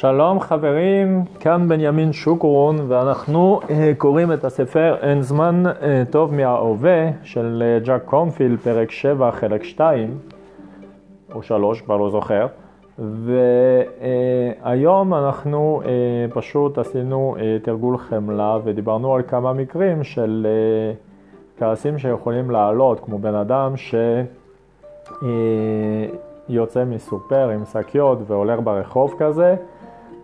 שלום חברים, כאן בנימין שוקרון ואנחנו אה, קוראים את הספר אין זמן אה, טוב מההווה של אה, ג'אק קומפיל, פרק 7 חלק 2 או 3, כבר לא זוכר. והיום אנחנו פשוט עשינו תרגול חמלה ודיברנו על כמה מקרים של כעסים שיכולים לעלות כמו בן אדם שיוצא מסופר עם שקיות והולך ברחוב כזה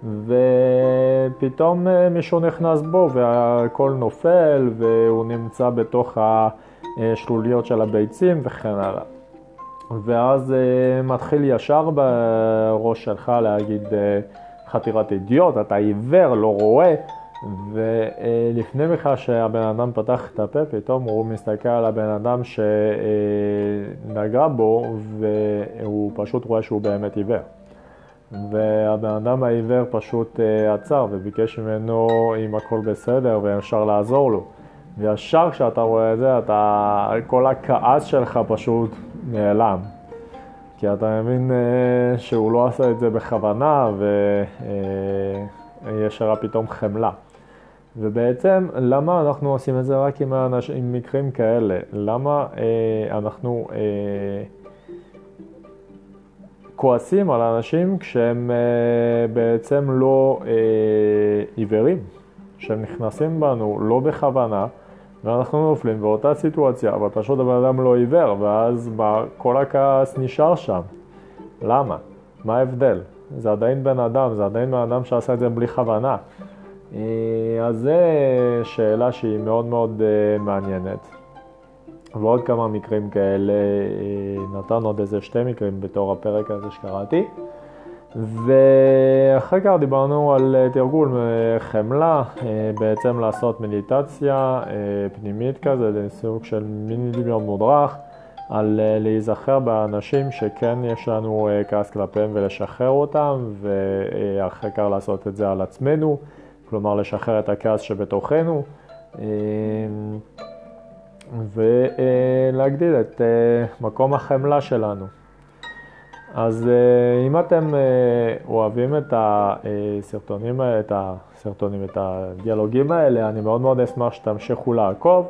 ופתאום אה, מישהו נכנס בו והכל נופל והוא נמצא בתוך השלוליות של הביצים וכן הלאה. ואז אה, מתחיל ישר בראש שלך להגיד אה, חתירת אידיוט, אתה עיוור, לא רואה, ולפני בכלל שהבן אדם פתח את הפה, פתאום הוא מסתכל על הבן אדם שנגע בו והוא פשוט רואה שהוא באמת עיוור. והבן אדם העיוור פשוט uh, עצר וביקש ממנו אם הכל בסדר ואפשר לעזור לו. וישר כשאתה רואה את זה, אתה, כל הכעס שלך פשוט נעלם. כי אתה מבין uh, שהוא לא עשה את זה בכוונה ויש uh, פתאום חמלה. ובעצם, למה אנחנו עושים את זה רק עם, האנש... עם מקרים כאלה? למה uh, אנחנו... Uh, כועסים על אנשים כשהם uh, בעצם לא uh, עיוורים, שהם נכנסים בנו לא בכוונה ואנחנו נופלים באותה סיטואציה, אבל פשוט הבן אדם לא עיוור ואז מה, כל הכעס נשאר שם. למה? מה ההבדל? זה עדיין בן אדם, זה עדיין בן אדם שעשה את זה בלי כוונה. Uh, אז זו שאלה שהיא מאוד מאוד uh, מעניינת. ועוד כמה מקרים כאלה, אה, נתנו עוד איזה שתי מקרים בתור הפרק הזה שקראתי. ואחר כך דיברנו על אה, תרגול אה, חמלה, בעצם לעשות מדיטציה פנימית כזה, זה סוג של מיני דמיון מודרך, על להיזכר באנשים שכן יש לנו כעס כלפיהם ולשחרר אותם, ואחר כך לעשות את זה על עצמנו, כלומר לשחרר את הכעס שבתוכנו. ולהגדיל את אה, מקום החמלה שלנו. אז אה, אם אתם אה, אוהבים את הסרטונים, את הסרטונים, את הדיאלוגים האלה, אני מאוד מאוד אשמח שתמשיכו לעקוב.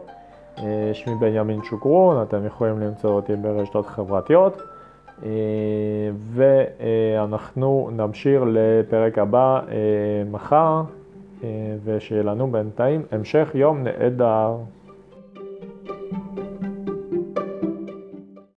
שמי בנימין שוקרון, אתם יכולים למצוא אותי ברשתות חברתיות. ואנחנו נמשיך לפרק הבא מחר, ושיהיה לנו בינתיים המשך יום נהדר.